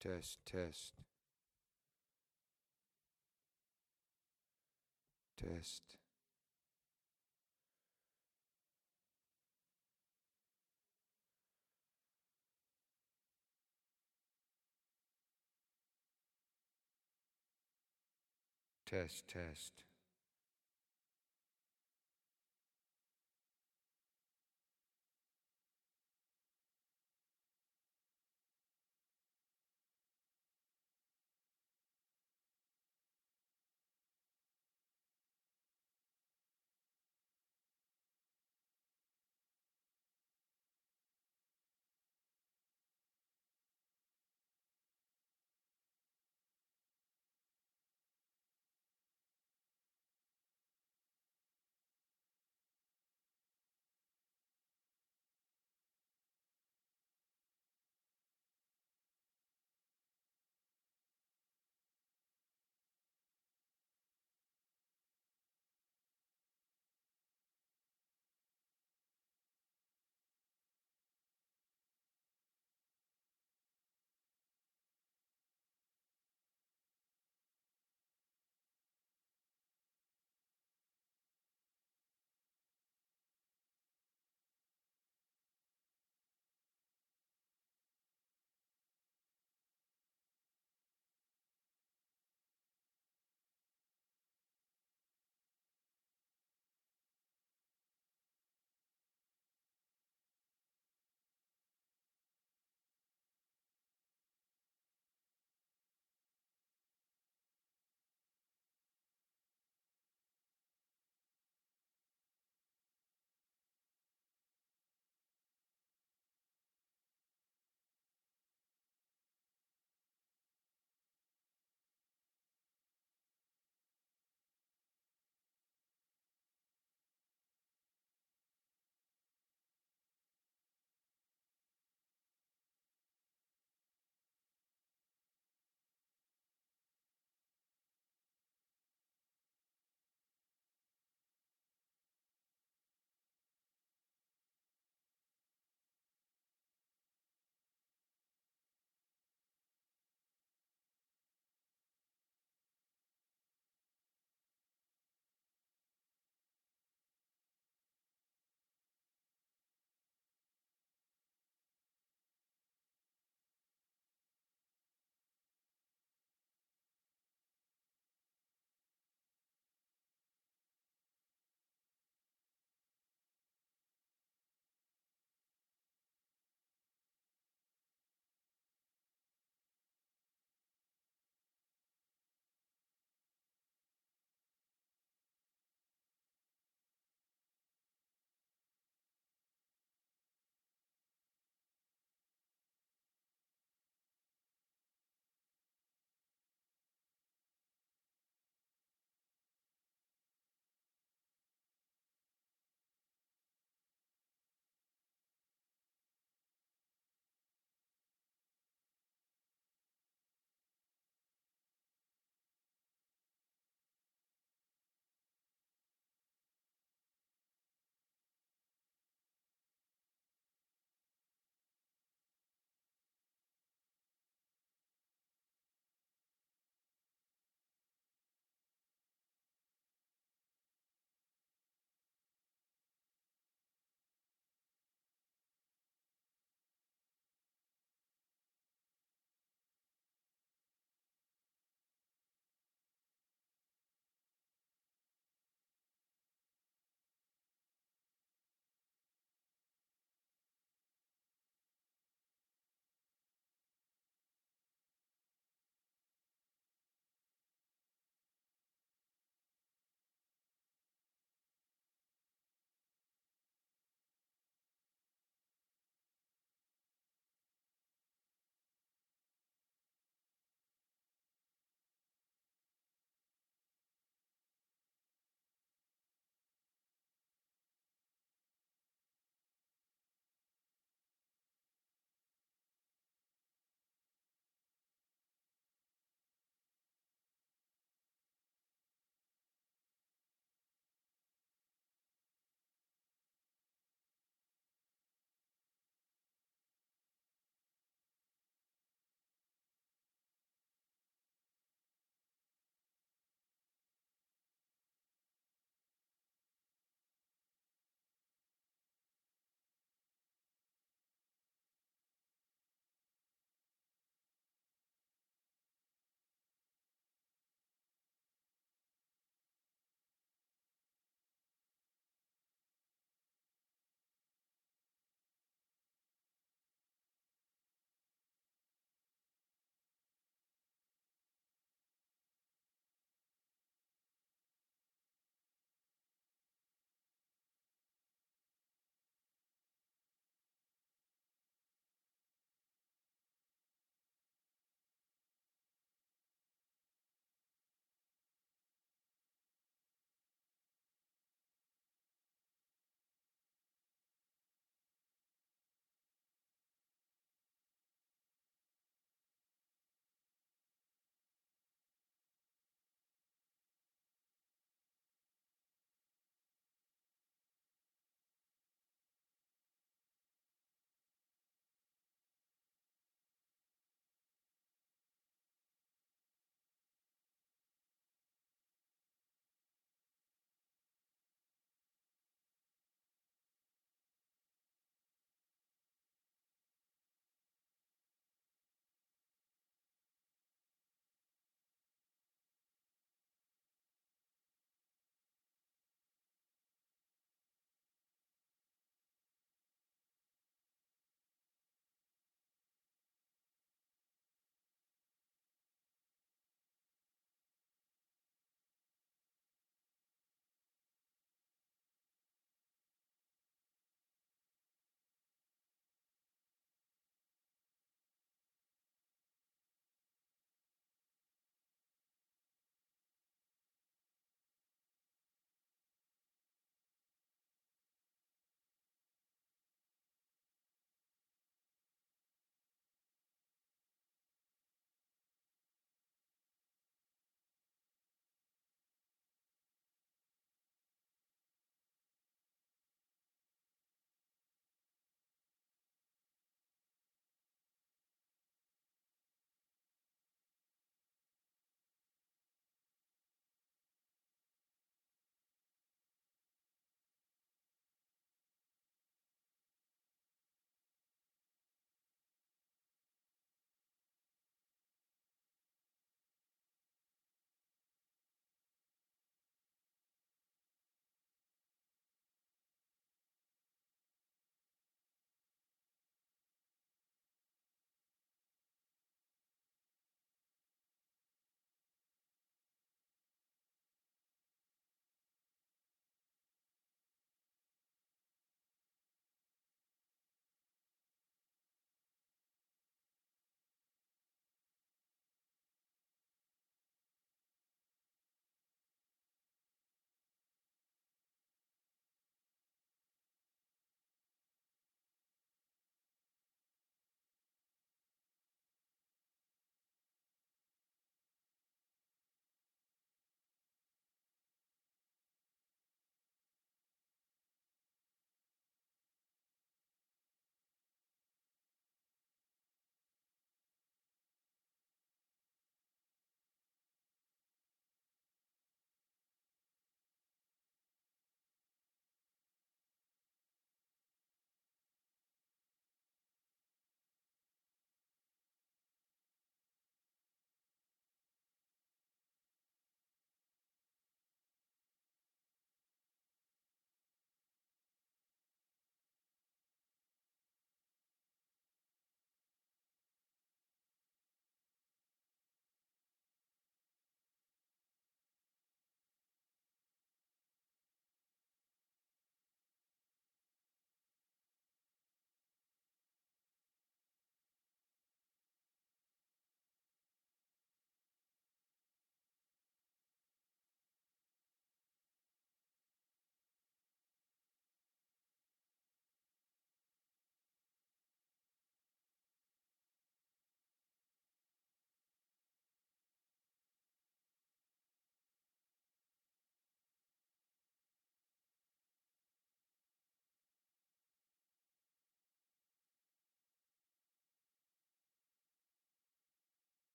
Test, test. Test. Test, test.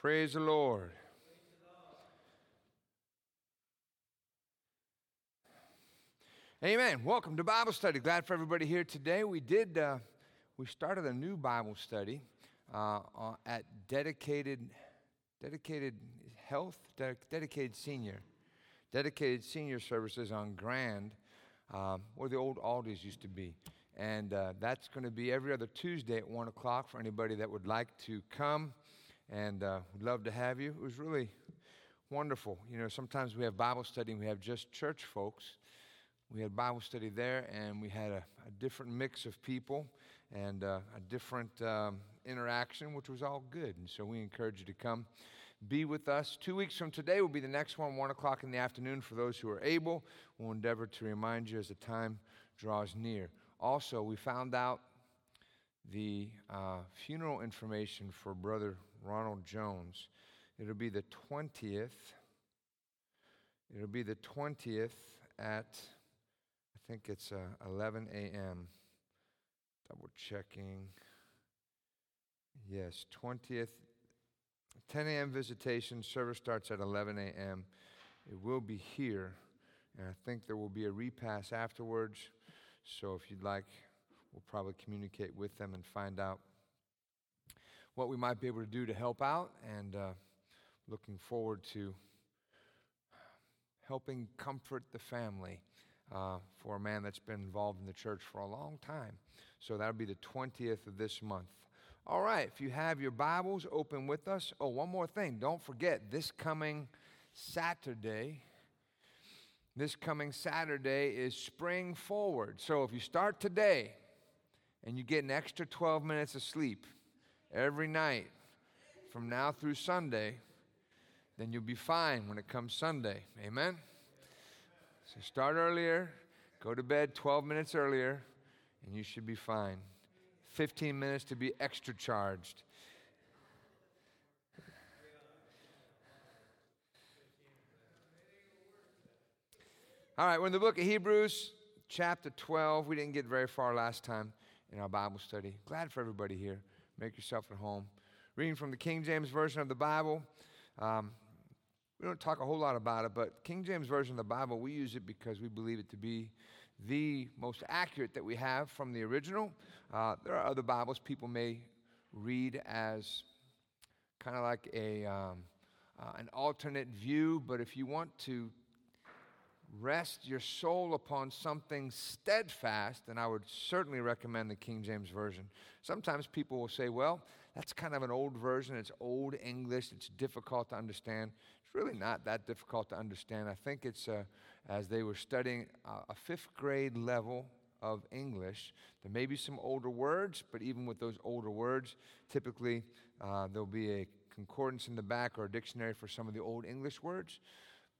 Praise the Lord. Amen. Welcome to Bible study. Glad for everybody here today. We did. Uh, we started a new Bible study uh, at dedicated, dedicated health, de- dedicated senior, dedicated senior services on Grand, um, where the old Aldi's used to be. And uh, that's going to be every other Tuesday at 1 o'clock for anybody that would like to come. And uh, we'd love to have you. It was really wonderful. You know, sometimes we have Bible study and we have just church folks. We had Bible study there, and we had a, a different mix of people and uh, a different um, interaction, which was all good. And so we encourage you to come be with us. Two weeks from today will be the next one, 1 o'clock in the afternoon for those who are able. We'll endeavor to remind you as the time draws near. Also, we found out the uh, funeral information for Brother Ronald Jones. It'll be the 20th. It'll be the 20th at, I think it's uh, 11 a.m. Double checking. Yes, 20th, 10 a.m. visitation. Service starts at 11 a.m. It will be here, and I think there will be a repass afterwards. So if you'd like, we'll probably communicate with them and find out what we might be able to do to help out. And uh, looking forward to helping comfort the family uh, for a man that's been involved in the church for a long time. So that'll be the 20th of this month. All right, if you have your Bibles, open with us. Oh, one more thing. Don't forget, this coming Saturday, this coming Saturday is Spring Forward. So if you start today and you get an extra 12 minutes of sleep every night from now through Sunday, then you'll be fine when it comes Sunday. Amen? So start earlier, go to bed 12 minutes earlier, and you should be fine. 15 minutes to be extra charged. All right, we're in the book of Hebrews, chapter 12. We didn't get very far last time in our Bible study. Glad for everybody here. Make yourself at home. Reading from the King James Version of the Bible. Um, we don't talk a whole lot about it, but King James Version of the Bible, we use it because we believe it to be the most accurate that we have from the original. Uh, there are other Bibles people may read as kind of like a, um, uh, an alternate view, but if you want to rest your soul upon something steadfast, and I would certainly recommend the King James Version. Sometimes people will say, well, that's kind of an old version. It's old English. It's difficult to understand. It's really not that difficult to understand. I think it's uh, as they were studying uh, a fifth grade level of English. There may be some older words, but even with those older words, typically uh, there'll be a concordance in the back or a dictionary for some of the old English words,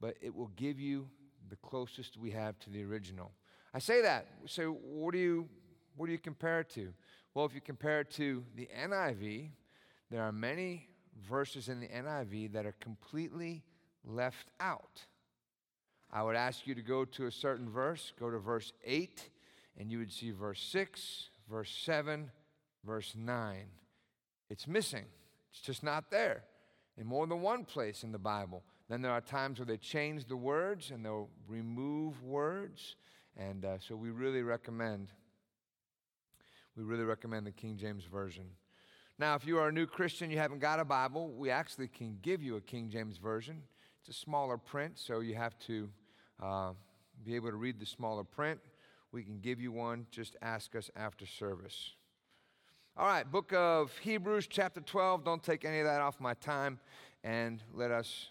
but it will give you the closest we have to the original. I say that. So, what do you, what do you compare it to? Well, if you compare it to the NIV, there are many verses in the NIV that are completely left out. I would ask you to go to a certain verse, go to verse 8, and you would see verse 6, verse 7, verse 9. It's missing, it's just not there in more than one place in the Bible. Then there are times where they change the words and they'll remove words. And uh, so we really recommend, we really recommend the King James Version. Now, if you are a new Christian, you haven't got a Bible, we actually can give you a King James Version. It's a smaller print, so you have to uh, be able to read the smaller print. We can give you one. Just ask us after service. All right, book of Hebrews, chapter 12. Don't take any of that off my time, and let us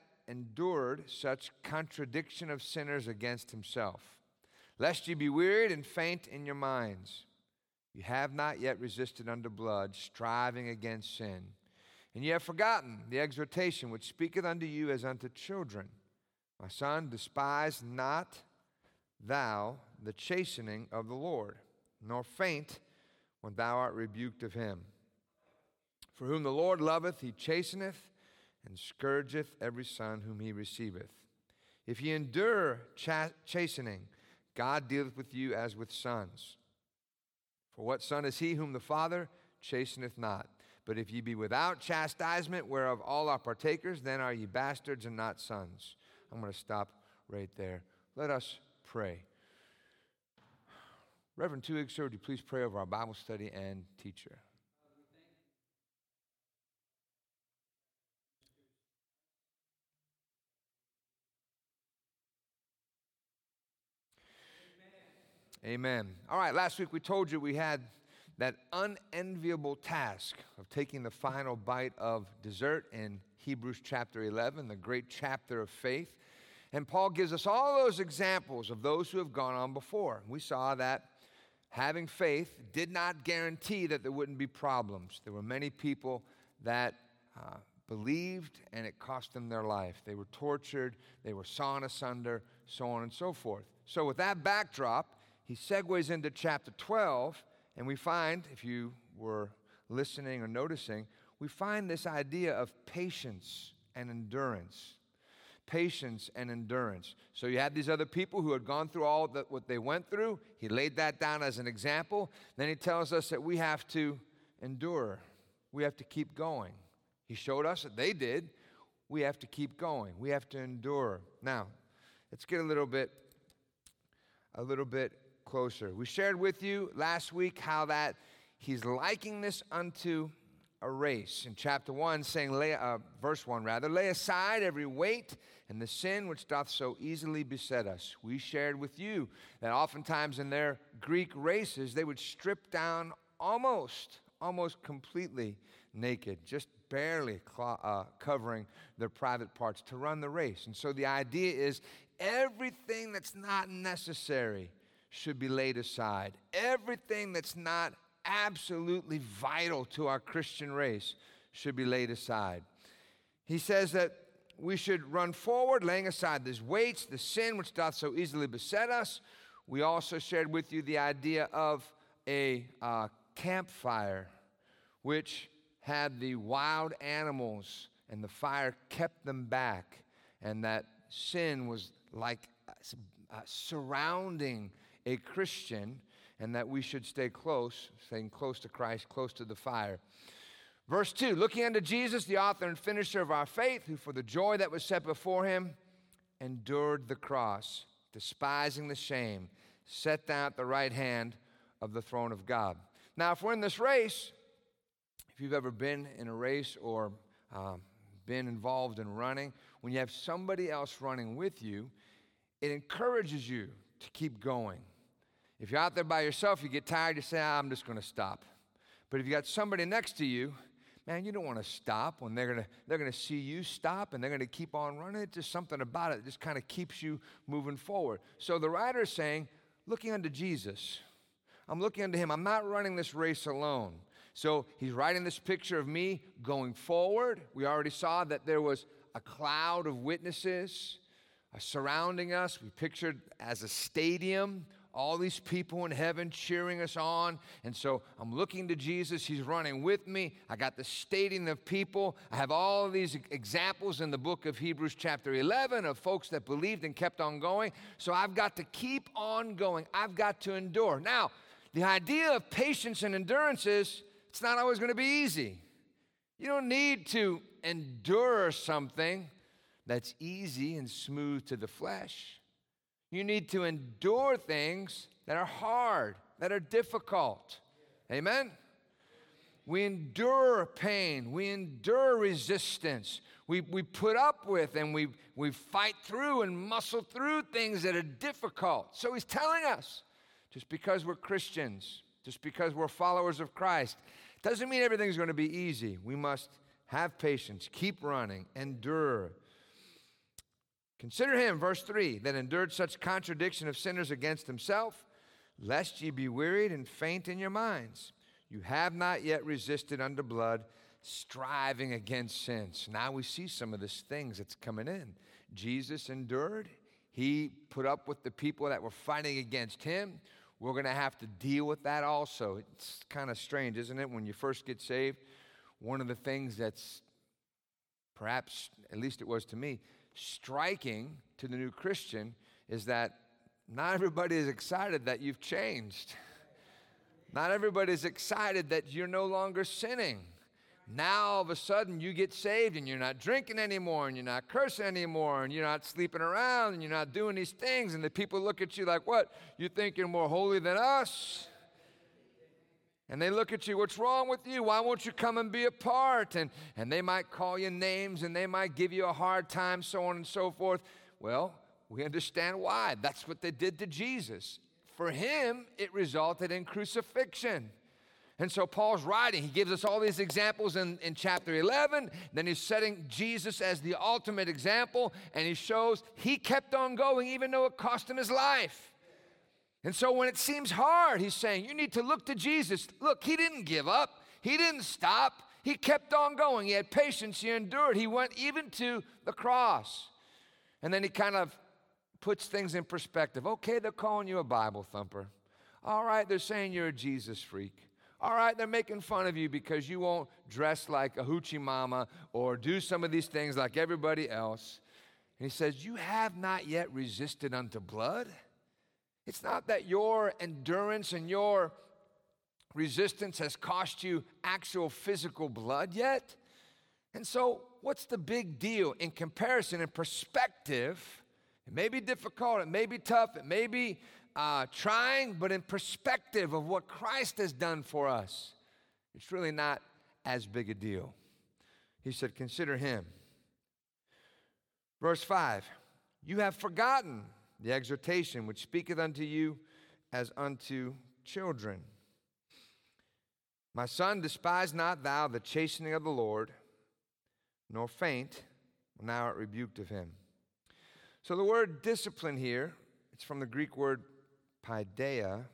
endured such contradiction of sinners against himself, lest ye be wearied and faint in your minds. You have not yet resisted unto blood, striving against sin. And ye have forgotten the exhortation which speaketh unto you as unto children. My son, despise not thou the chastening of the Lord, nor faint when thou art rebuked of him. For whom the Lord loveth, he chasteneth and scourgeth every son whom he receiveth. If ye endure chastening, God dealeth with you as with sons. For what son is he whom the Father chasteneth not? But if ye be without chastisement, whereof all are partakers, then are ye bastards and not sons. I'm going to stop right there. Let us pray. Reverend Tuig, sir, would you please pray over our Bible study and teacher? Amen. All right, last week we told you we had that unenviable task of taking the final bite of dessert in Hebrews chapter 11, the great chapter of faith. And Paul gives us all those examples of those who have gone on before. We saw that having faith did not guarantee that there wouldn't be problems. There were many people that uh, believed and it cost them their life. They were tortured, they were sawn asunder, so on and so forth. So, with that backdrop, he segues into chapter 12, and we find, if you were listening or noticing, we find this idea of patience and endurance. Patience and endurance. So you had these other people who had gone through all that what they went through. He laid that down as an example. Then he tells us that we have to endure. We have to keep going. He showed us that they did. We have to keep going. We have to endure. Now, let's get a little bit a little bit closer. We shared with you last week how that he's liking this unto a race. In chapter 1 saying lay, uh, verse 1 rather lay aside every weight and the sin which doth so easily beset us. We shared with you that oftentimes in their greek races they would strip down almost almost completely naked just barely cl- uh, covering their private parts to run the race. And so the idea is everything that's not necessary should be laid aside. Everything that's not absolutely vital to our Christian race should be laid aside. He says that we should run forward, laying aside these weights, the sin which doth so easily beset us. We also shared with you the idea of a uh, campfire, which had the wild animals, and the fire kept them back, and that sin was like uh, surrounding a Christian and that we should stay close, staying close to Christ, close to the fire. Verse 2 Looking unto Jesus, the author and finisher of our faith, who for the joy that was set before him endured the cross, despising the shame, set down at the right hand of the throne of God. Now, if we're in this race, if you've ever been in a race or um, been involved in running, when you have somebody else running with you, it encourages you to keep going. If you're out there by yourself, you get tired, you say, ah, I'm just going to stop. But if you got somebody next to you, man, you don't want to stop when they're going to they're going to see you stop and they're going to keep on running. It's just something about it that just kind of keeps you moving forward. So the writer is saying, looking unto Jesus. I'm looking unto him. I'm not running this race alone. So he's writing this picture of me going forward. We already saw that there was a cloud of witnesses uh, surrounding us. We pictured as a stadium all these people in heaven cheering us on. And so I'm looking to Jesus. He's running with me. I got the stadium of people. I have all these examples in the book of Hebrews, chapter 11, of folks that believed and kept on going. So I've got to keep on going. I've got to endure. Now, the idea of patience and endurance is it's not always going to be easy. You don't need to endure something that's easy and smooth to the flesh. You need to endure things that are hard, that are difficult. Amen? We endure pain, we endure resistance. We, we put up with and we, we fight through and muscle through things that are difficult. So he's telling us just because we're Christians, just because we're followers of Christ, doesn't mean everything's going to be easy. We must have patience, keep running, endure, Consider him, verse 3, that endured such contradiction of sinners against himself, lest ye be wearied and faint in your minds. You have not yet resisted under blood, striving against sins. Now we see some of these things that's coming in. Jesus endured, he put up with the people that were fighting against him. We're going to have to deal with that also. It's kind of strange, isn't it? When you first get saved, one of the things that's perhaps, at least it was to me, striking to the new Christian is that not everybody is excited that you've changed. Not everybody is excited that you're no longer sinning. Now all of a sudden you get saved and you're not drinking anymore and you're not cursing anymore and you're not sleeping around and you're not doing these things. And the people look at you like, What? You think you're more holy than us? And they look at you, What's wrong with you? Why won't you come and be a part? And, and they might call you names and they might give you a hard time, so on and so forth. Well, we understand why. That's what they did to Jesus. For him, it resulted in crucifixion. And so Paul's writing, he gives us all these examples in, in chapter 11. Then he's setting Jesus as the ultimate example, and he shows he kept on going even though it cost him his life. And so when it seems hard, he's saying, You need to look to Jesus. Look, he didn't give up, he didn't stop. He kept on going. He had patience, he endured. He went even to the cross. And then he kind of puts things in perspective. Okay, they're calling you a Bible thumper. All right, they're saying you're a Jesus freak. All right, they're making fun of you because you won't dress like a hoochie mama or do some of these things like everybody else. And he says, You have not yet resisted unto blood. It's not that your endurance and your resistance has cost you actual physical blood yet. And so, what's the big deal in comparison and perspective? It may be difficult, it may be tough, it may be uh, trying, but in perspective of what Christ has done for us, it's really not as big a deal. He said, Consider him. Verse 5 You have forgotten the exhortation which speaketh unto you as unto children. My son, despise not thou the chastening of the Lord, nor faint when thou art rebuked of him. So the word discipline here, it's from the Greek word paideia,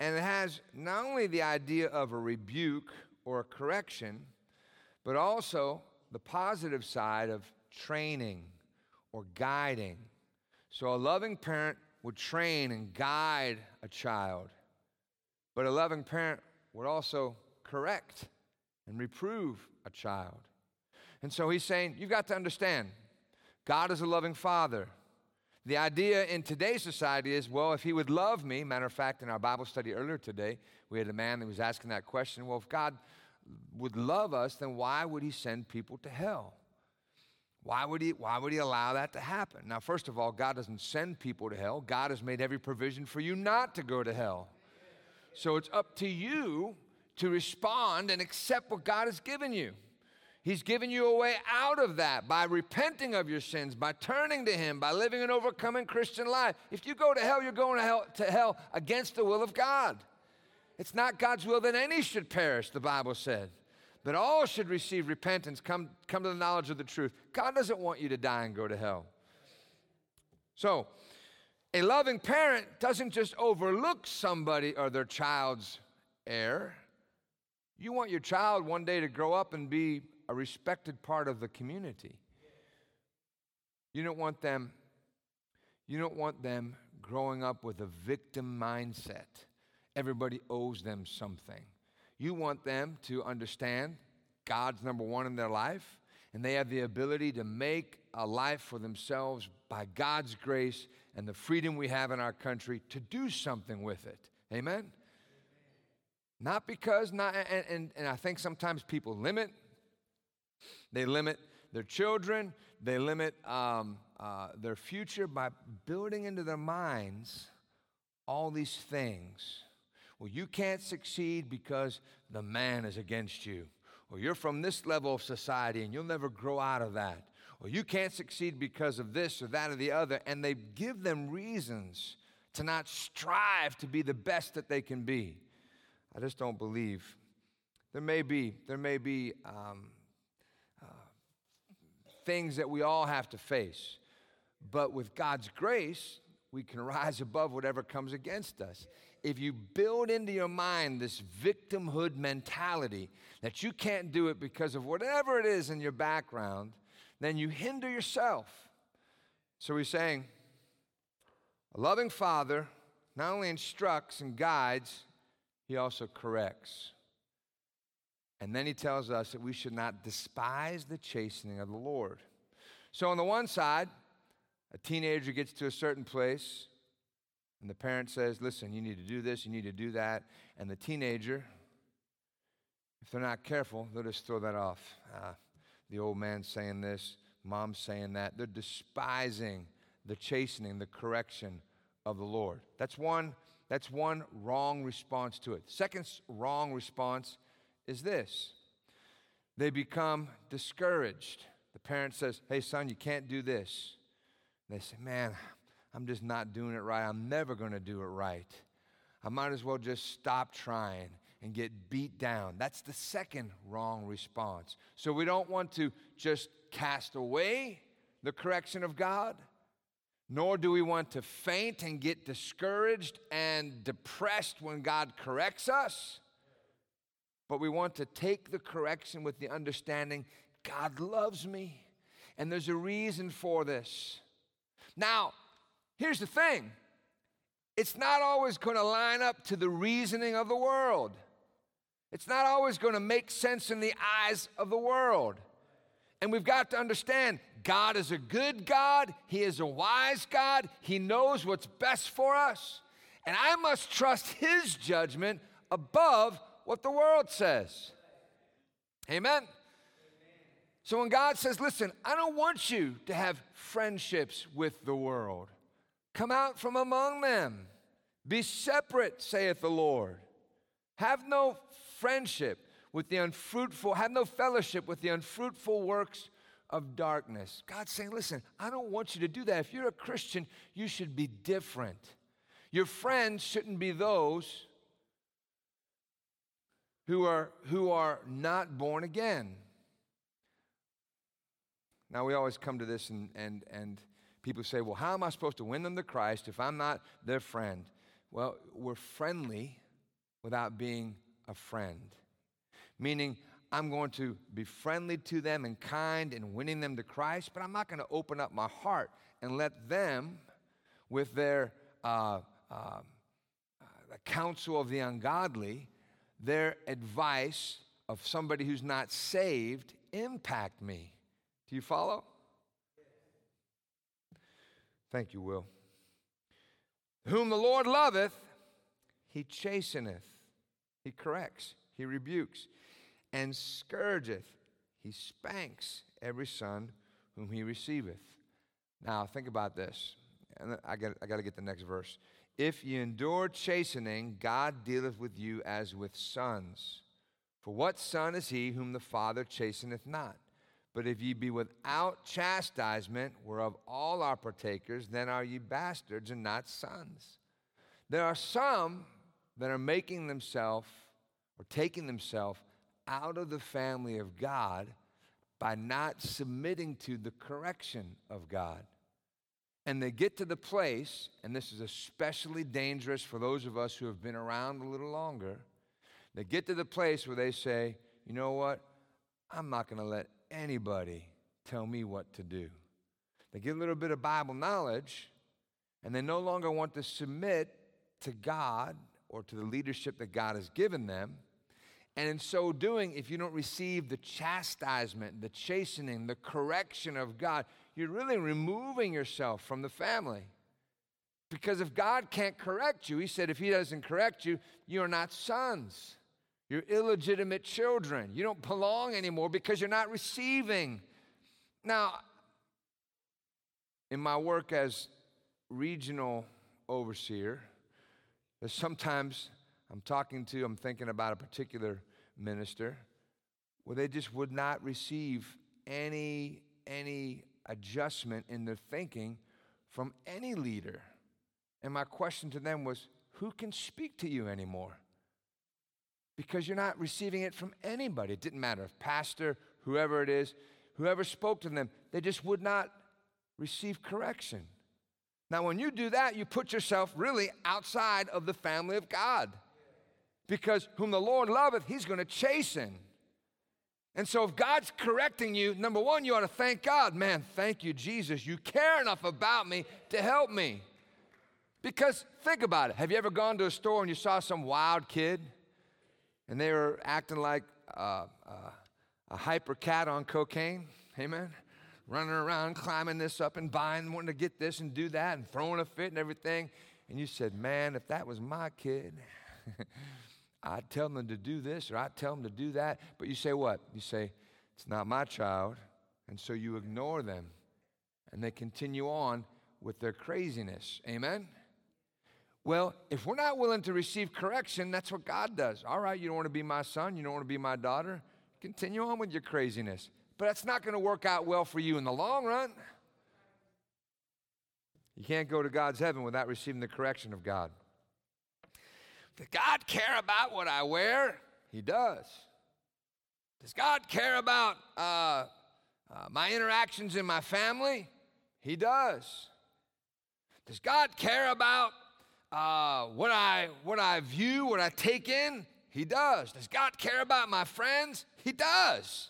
and it has not only the idea of a rebuke or a correction, but also the positive side of training or guiding. So a loving parent would train and guide a child, but a loving parent would also correct and reprove a child. And so he's saying, you've got to understand, God is a loving father. The idea in today's society is well, if he would love me, matter of fact, in our Bible study earlier today, we had a man that was asking that question well, if God would love us, then why would he send people to hell? Why would, he, why would he allow that to happen? Now, first of all, God doesn't send people to hell. God has made every provision for you not to go to hell. So it's up to you to respond and accept what God has given you. He's given you a way out of that by repenting of your sins, by turning to Him, by living an overcoming Christian life. If you go to hell, you're going to hell, to hell against the will of God. It's not God's will that any should perish, the Bible said, but all should receive repentance, come, come to the knowledge of the truth. God doesn't want you to die and go to hell. So, a loving parent doesn't just overlook somebody or their child's error. You want your child one day to grow up and be a respected part of the community. You don't want them you don't want them growing up with a victim mindset. Everybody owes them something. You want them to understand God's number 1 in their life and they have the ability to make a life for themselves by God's grace and the freedom we have in our country to do something with it. Amen. Not because, not, and, and, and I think sometimes people limit they limit their children, they limit um, uh, their future by building into their minds all these things. Well, you can't succeed because the man is against you. Or you're from this level of society and you'll never grow out of that. Or you can't succeed because of this or that or the other. And they give them reasons to not strive to be the best that they can be. I just don't believe. There may be, there may be um, things that we all have to face. But with God's grace, we can rise above whatever comes against us. If you build into your mind this victimhood mentality that you can't do it because of whatever it is in your background, then you hinder yourself. So he's saying, a loving father not only instructs and guides, he also corrects. And then he tells us that we should not despise the chastening of the Lord. So, on the one side, a teenager gets to a certain place, and the parent says, Listen, you need to do this, you need to do that. And the teenager, if they're not careful, they'll just throw that off. Uh, the old man's saying this, mom's saying that. They're despising the chastening, the correction of the Lord. That's one, that's one wrong response to it. Second wrong response is this they become discouraged. The parent says, Hey, son, you can't do this. And they say, Man, I'm just not doing it right. I'm never going to do it right. I might as well just stop trying and get beat down. That's the second wrong response. So we don't want to just cast away the correction of God, nor do we want to faint and get discouraged and depressed when God corrects us. But we want to take the correction with the understanding God loves me, and there's a reason for this. Now, here's the thing it's not always going to line up to the reasoning of the world. It's not always going to make sense in the eyes of the world. And we've got to understand God is a good God, He is a wise God, He knows what's best for us. And I must trust His judgment above what the world says. Amen. So when God says, listen, I don't want you to have friendships with the world, come out from among them. Be separate, saith the Lord. Have no friendship with the unfruitful, have no fellowship with the unfruitful works of darkness. God's saying, listen, I don't want you to do that. If you're a Christian, you should be different. Your friends shouldn't be those who are, who are not born again. Now, we always come to this, and, and, and people say, Well, how am I supposed to win them to Christ if I'm not their friend? Well, we're friendly without being a friend. Meaning, I'm going to be friendly to them and kind and winning them to Christ, but I'm not going to open up my heart and let them, with their uh, uh, uh, counsel of the ungodly, their advice of somebody who's not saved impact me. Do you follow? Thank you, Will. Whom the Lord loveth, he chasteneth, he corrects, he rebukes, and scourgeth, he spanks every son whom he receiveth. Now, think about this. And I got, I got to get the next verse. If ye endure chastening, God dealeth with you as with sons. For what son is he whom the Father chasteneth not? But if ye be without chastisement, whereof all are partakers, then are ye bastards and not sons. There are some that are making themselves or taking themselves out of the family of God by not submitting to the correction of God. And they get to the place, and this is especially dangerous for those of us who have been around a little longer. They get to the place where they say, you know what? I'm not going to let anybody tell me what to do. They get a little bit of Bible knowledge, and they no longer want to submit to God or to the leadership that God has given them. And in so doing, if you don't receive the chastisement, the chastening, the correction of God, you're really removing yourself from the family. Because if God can't correct you, He said, if He doesn't correct you, you're not sons. You're illegitimate children. You don't belong anymore because you're not receiving. Now, in my work as regional overseer, sometimes I'm talking to, I'm thinking about a particular minister where they just would not receive any any adjustment in their thinking from any leader. And my question to them was, who can speak to you anymore? Because you're not receiving it from anybody. It didn't matter if pastor, whoever it is, whoever spoke to them, they just would not receive correction. Now, when you do that, you put yourself really outside of the family of God. Because whom the Lord loveth, he's going to chasten. And so, if God's correcting you, number one, you ought to thank God. Man, thank you, Jesus. You care enough about me to help me. Because think about it. Have you ever gone to a store and you saw some wild kid and they were acting like uh, uh, a hyper cat on cocaine? Amen running around, climbing this up and buying, wanting to get this and do that, and throwing a fit and everything. And you said, Man, if that was my kid, I'd tell them to do this or I'd tell them to do that. But you say what? You say, It's not my child. And so you ignore them. And they continue on with their craziness. Amen? Well, if we're not willing to receive correction, that's what God does. All right, you don't want to be my son, you don't want to be my daughter. Continue on with your craziness but that's not going to work out well for you in the long run. You can't go to God's heaven without receiving the correction of God. Does God care about what I wear? He does. Does God care about uh, uh, my interactions in my family? He does. Does God care about uh, what I what I view, what I take in? He does. Does God care about my friends? He does.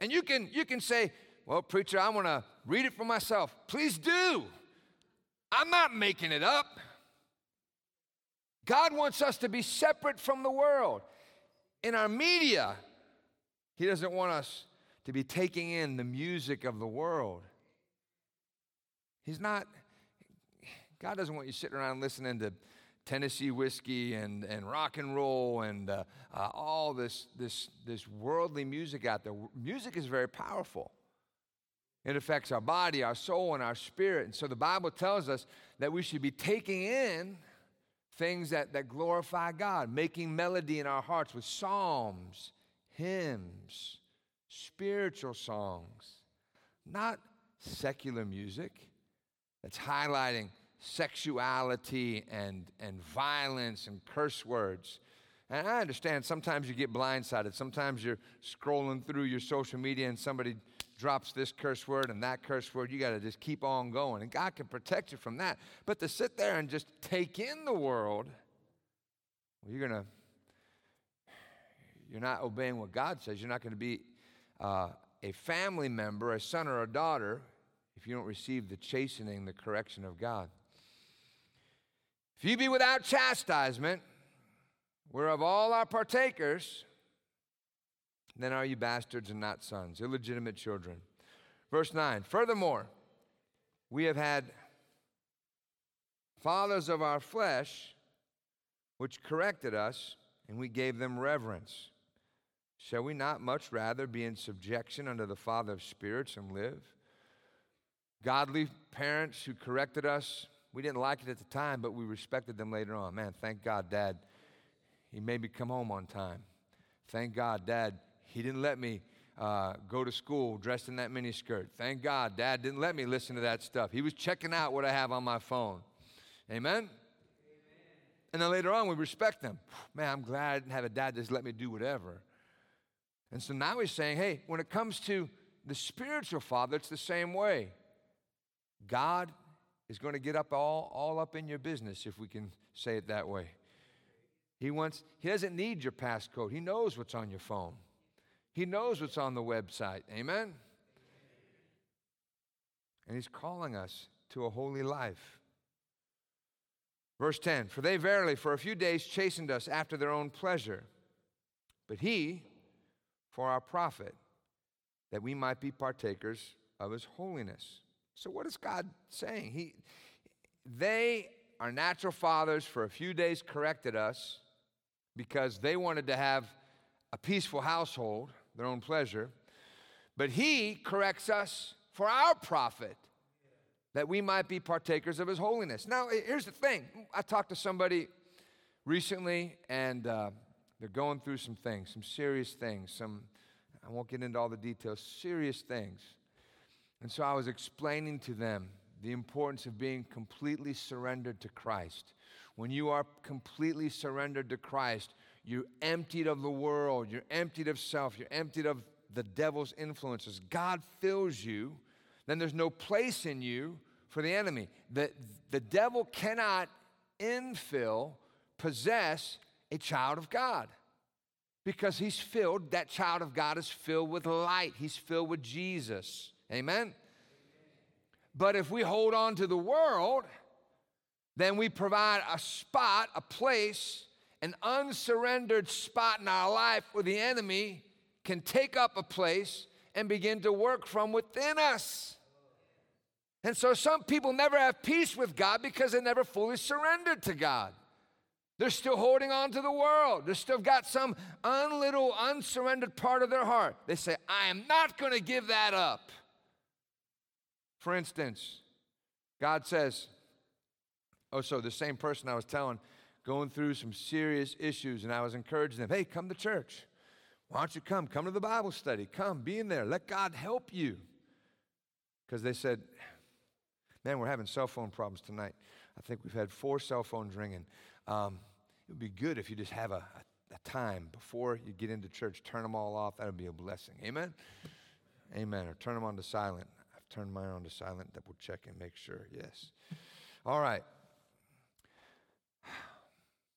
And you can, you can say, well, preacher, I want to read it for myself. Please do. I'm not making it up. God wants us to be separate from the world. In our media, He doesn't want us to be taking in the music of the world. He's not, God doesn't want you sitting around listening to Tennessee whiskey and, and rock and roll and uh, uh, all this, this, this worldly music out there. Music is very powerful. It affects our body, our soul, and our spirit. And so the Bible tells us that we should be taking in things that, that glorify God, making melody in our hearts with psalms, hymns, spiritual songs, not secular music that's highlighting sexuality and, and violence and curse words. And I understand sometimes you get blindsided. Sometimes you're scrolling through your social media and somebody drops this curse word and that curse word. You got to just keep on going. And God can protect you from that. But to sit there and just take in the world, well, you're going to, you're not obeying what God says. You're not going to be uh, a family member, a son or a daughter, if you don't receive the chastening, the correction of God. If you be without chastisement, whereof all are partakers, then are you bastards and not sons, illegitimate children. Verse 9 Furthermore, we have had fathers of our flesh which corrected us, and we gave them reverence. Shall we not much rather be in subjection unto the Father of spirits and live? Godly parents who corrected us we didn't like it at the time, but we respected them later on. Man, thank God, Dad, he made me come home on time. Thank God, Dad, he didn't let me uh, go to school dressed in that miniskirt. Thank God, Dad didn't let me listen to that stuff. He was checking out what I have on my phone. Amen? Amen. And then later on, we respect them. Man, I'm glad I didn't have a dad just let me do whatever. And so now he's saying, hey, when it comes to the spiritual father, it's the same way. God is going to get up all, all up in your business, if we can say it that way. He wants, he doesn't need your passcode. He knows what's on your phone. He knows what's on the website. Amen? And he's calling us to a holy life. Verse 10 For they verily for a few days chastened us after their own pleasure, but he for our profit, that we might be partakers of his holiness. So, what is God saying? He, they, our natural fathers, for a few days corrected us because they wanted to have a peaceful household, their own pleasure. But He corrects us for our profit, that we might be partakers of His holiness. Now, here's the thing I talked to somebody recently, and uh, they're going through some things, some serious things, some, I won't get into all the details, serious things. And so I was explaining to them the importance of being completely surrendered to Christ. When you are completely surrendered to Christ, you're emptied of the world, you're emptied of self, you're emptied of the devil's influences. God fills you, then there's no place in you for the enemy. The, the devil cannot infill, possess a child of God because he's filled, that child of God is filled with light. He's filled with Jesus. Amen? But if we hold on to the world, then we provide a spot, a place, an unsurrendered spot in our life where the enemy can take up a place and begin to work from within us. And so some people never have peace with God because they never fully surrendered to God. They're still holding on to the world. They've still got some unlittle, unsurrendered part of their heart. They say, I am not going to give that up. For instance, God says, oh, so the same person I was telling, going through some serious issues, and I was encouraging them, hey, come to church. Why don't you come? Come to the Bible study. Come, be in there. Let God help you. Because they said, man, we're having cell phone problems tonight. I think we've had four cell phones ringing. Um, it would be good if you just have a, a, a, time before you get into church, turn them all off. That would be a blessing. Amen? Amen. Or turn them on to silent. I've mine on to silent. Double check and make sure. Yes. All right.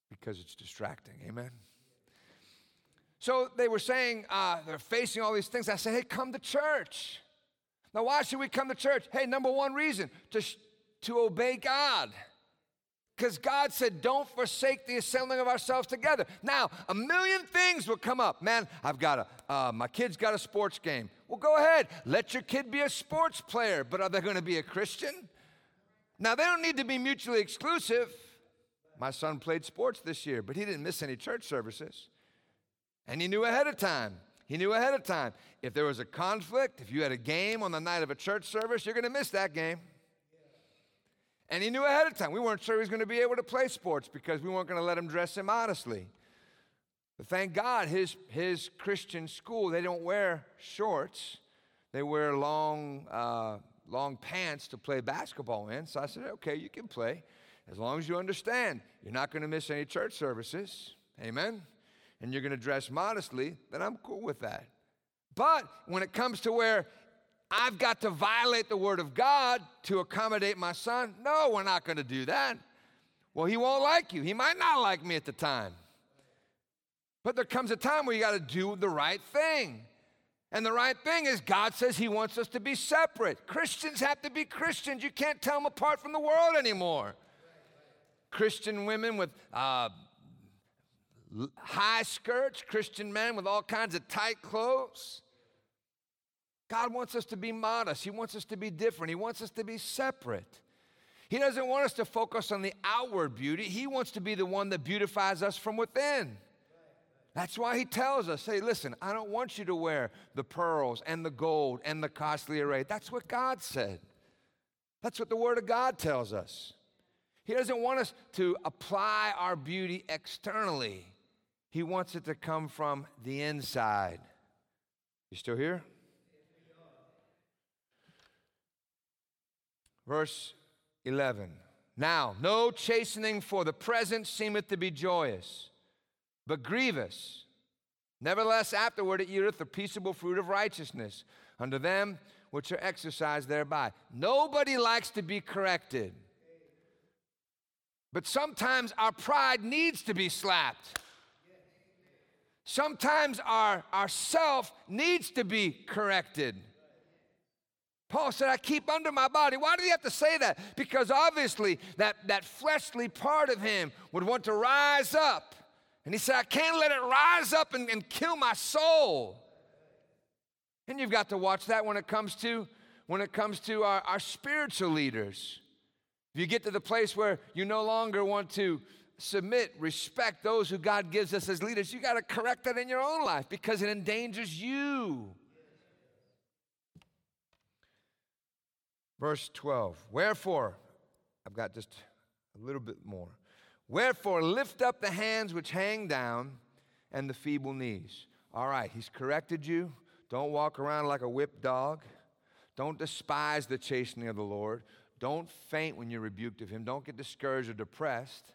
Because it's distracting. Amen. So they were saying uh, they're facing all these things. I said, hey, come to church. Now, why should we come to church? Hey, number one reason to, to obey God. Because God said, don't forsake the assembling of ourselves together. Now, a million things will come up. Man, I've got a, uh, my kid's got a sports game. Well, go ahead. Let your kid be a sports player, but are they going to be a Christian? Now, they don't need to be mutually exclusive. My son played sports this year, but he didn't miss any church services. And he knew ahead of time. He knew ahead of time. If there was a conflict, if you had a game on the night of a church service, you're going to miss that game. And he knew ahead of time. We weren't sure he was going to be able to play sports because we weren't going to let him dress immodestly. But thank God, his, his Christian school, they don't wear shorts. They wear long, uh, long pants to play basketball in. So I said, okay, you can play as long as you understand you're not going to miss any church services. Amen? And you're going to dress modestly, then I'm cool with that. But when it comes to where I've got to violate the word of God to accommodate my son. No, we're not going to do that. Well, he won't like you. He might not like me at the time. But there comes a time where you got to do the right thing. And the right thing is, God says He wants us to be separate. Christians have to be Christians. You can't tell them apart from the world anymore. Christian women with uh, high skirts, Christian men with all kinds of tight clothes. God wants us to be modest. He wants us to be different. He wants us to be separate. He doesn't want us to focus on the outward beauty. He wants to be the one that beautifies us from within. That's why he tells us, hey, listen, I don't want you to wear the pearls and the gold and the costly array. That's what God said. That's what the Word of God tells us. He doesn't want us to apply our beauty externally, He wants it to come from the inside. You still here? Verse 11. Now, no chastening for the present seemeth to be joyous, but grievous. Nevertheless, afterward it yieldeth the peaceable fruit of righteousness unto them which are exercised thereby. Nobody likes to be corrected. But sometimes our pride needs to be slapped. Sometimes our, our self needs to be corrected. Paul said, I keep under my body. Why did he have to say that? Because obviously that, that fleshly part of him would want to rise up. And he said, I can't let it rise up and, and kill my soul. And you've got to watch that when it comes to when it comes to our, our spiritual leaders. If you get to the place where you no longer want to submit, respect those who God gives us as leaders, you got to correct that in your own life because it endangers you. Verse 12. Wherefore, I've got just a little bit more. Wherefore, lift up the hands which hang down and the feeble knees. All right, he's corrected you. Don't walk around like a whipped dog. Don't despise the chastening of the Lord. Don't faint when you're rebuked of him. Don't get discouraged or depressed.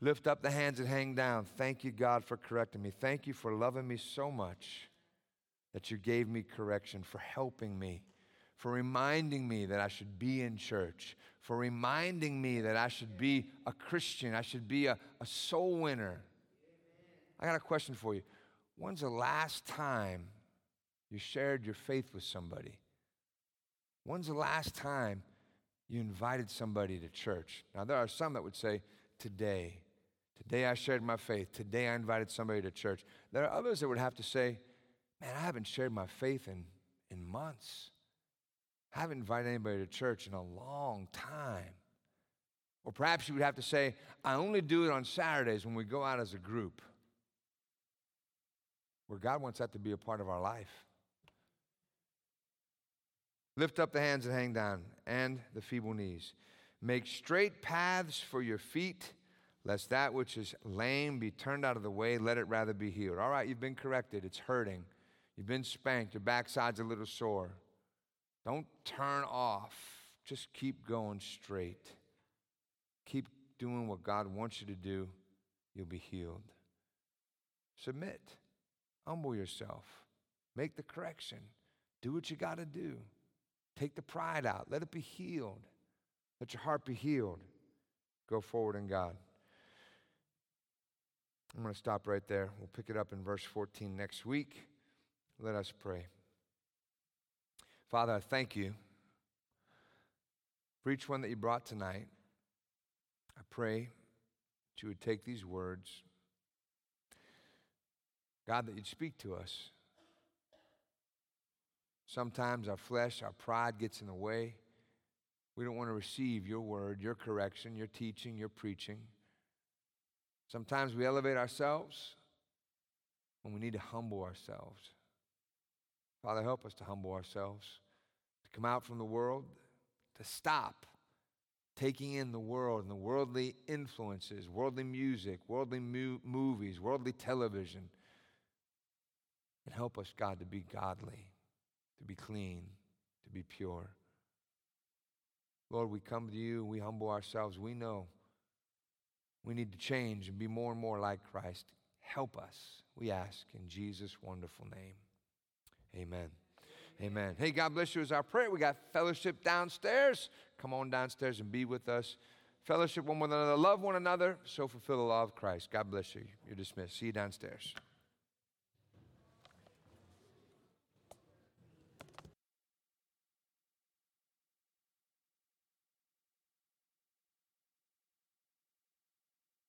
Lift up the hands that hang down. Thank you, God, for correcting me. Thank you for loving me so much that you gave me correction, for helping me for reminding me that I should be in church, for reminding me that I should be a Christian, I should be a, a soul winner. I got a question for you. When's the last time you shared your faith with somebody? When's the last time you invited somebody to church? Now, there are some that would say, Today. Today I shared my faith. Today I invited somebody to church. There are others that would have to say, Man, I haven't shared my faith in, in months. I haven't invited anybody to church in a long time. Or perhaps you would have to say, I only do it on Saturdays when we go out as a group. Where God wants that to be a part of our life. Lift up the hands that hang down, and the feeble knees. Make straight paths for your feet, lest that which is lame be turned out of the way. Let it rather be healed. All right, you've been corrected. It's hurting. You've been spanked. Your backside's a little sore. Don't turn off. Just keep going straight. Keep doing what God wants you to do. You'll be healed. Submit. Humble yourself. Make the correction. Do what you got to do. Take the pride out. Let it be healed. Let your heart be healed. Go forward in God. I'm going to stop right there. We'll pick it up in verse 14 next week. Let us pray. Father, I thank you for each one that you brought tonight. I pray that you would take these words, God, that you'd speak to us. Sometimes our flesh, our pride gets in the way. We don't want to receive your word, your correction, your teaching, your preaching. Sometimes we elevate ourselves when we need to humble ourselves. Father, help us to humble ourselves, come out from the world, to stop taking in the world and the worldly influences, worldly music, worldly mu- movies, worldly television, and help us, God, to be godly to be clean, to be pure. Lord, we come to you we humble ourselves. We know we need to change and be more and more like Christ. Help us, we ask in Jesus' wonderful name. Amen. Amen. Hey, God bless you as our prayer. We got fellowship downstairs. Come on downstairs and be with us. Fellowship one with another. Love one another. So fulfill the law of Christ. God bless you. You're dismissed. See you downstairs.